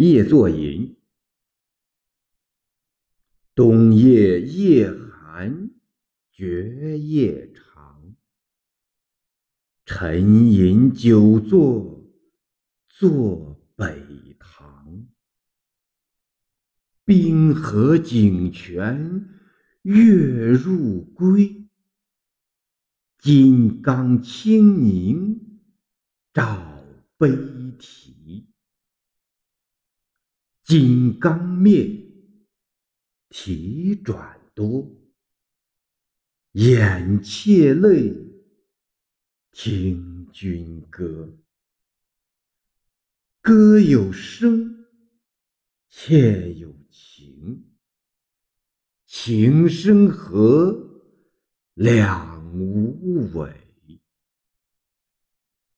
夜作吟。冬夜夜寒绝夜长，沉吟久坐坐北堂。冰河井泉月入归，金刚清宁照悲啼。金刚灭。体转多，眼切泪，听君歌。歌有声，切有情。情深和，两无违。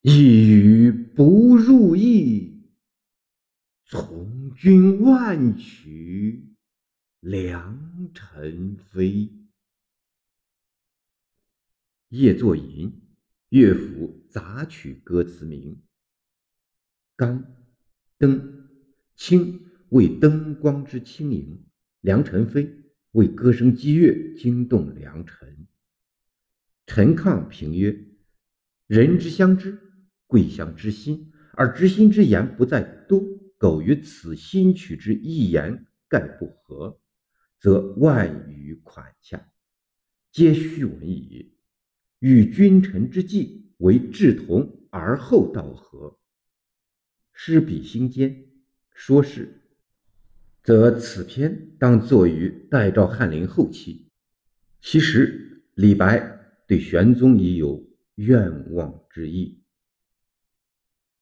一语不入意，从军万曲。良辰飞，夜作吟，乐府杂曲歌词名。刚，灯，清为灯光之轻盈，良辰飞为歌声激越，惊动良辰。陈亢评曰：“人之相知，贵相知心，而知心之言不在多，苟于此新曲之一言，概不合。”则万余款洽，皆虚文矣。与君臣之计为志同而后道合，诗比心间，说是，则此篇当作于代赵翰林后期。其实李白对玄宗已有愿望之意。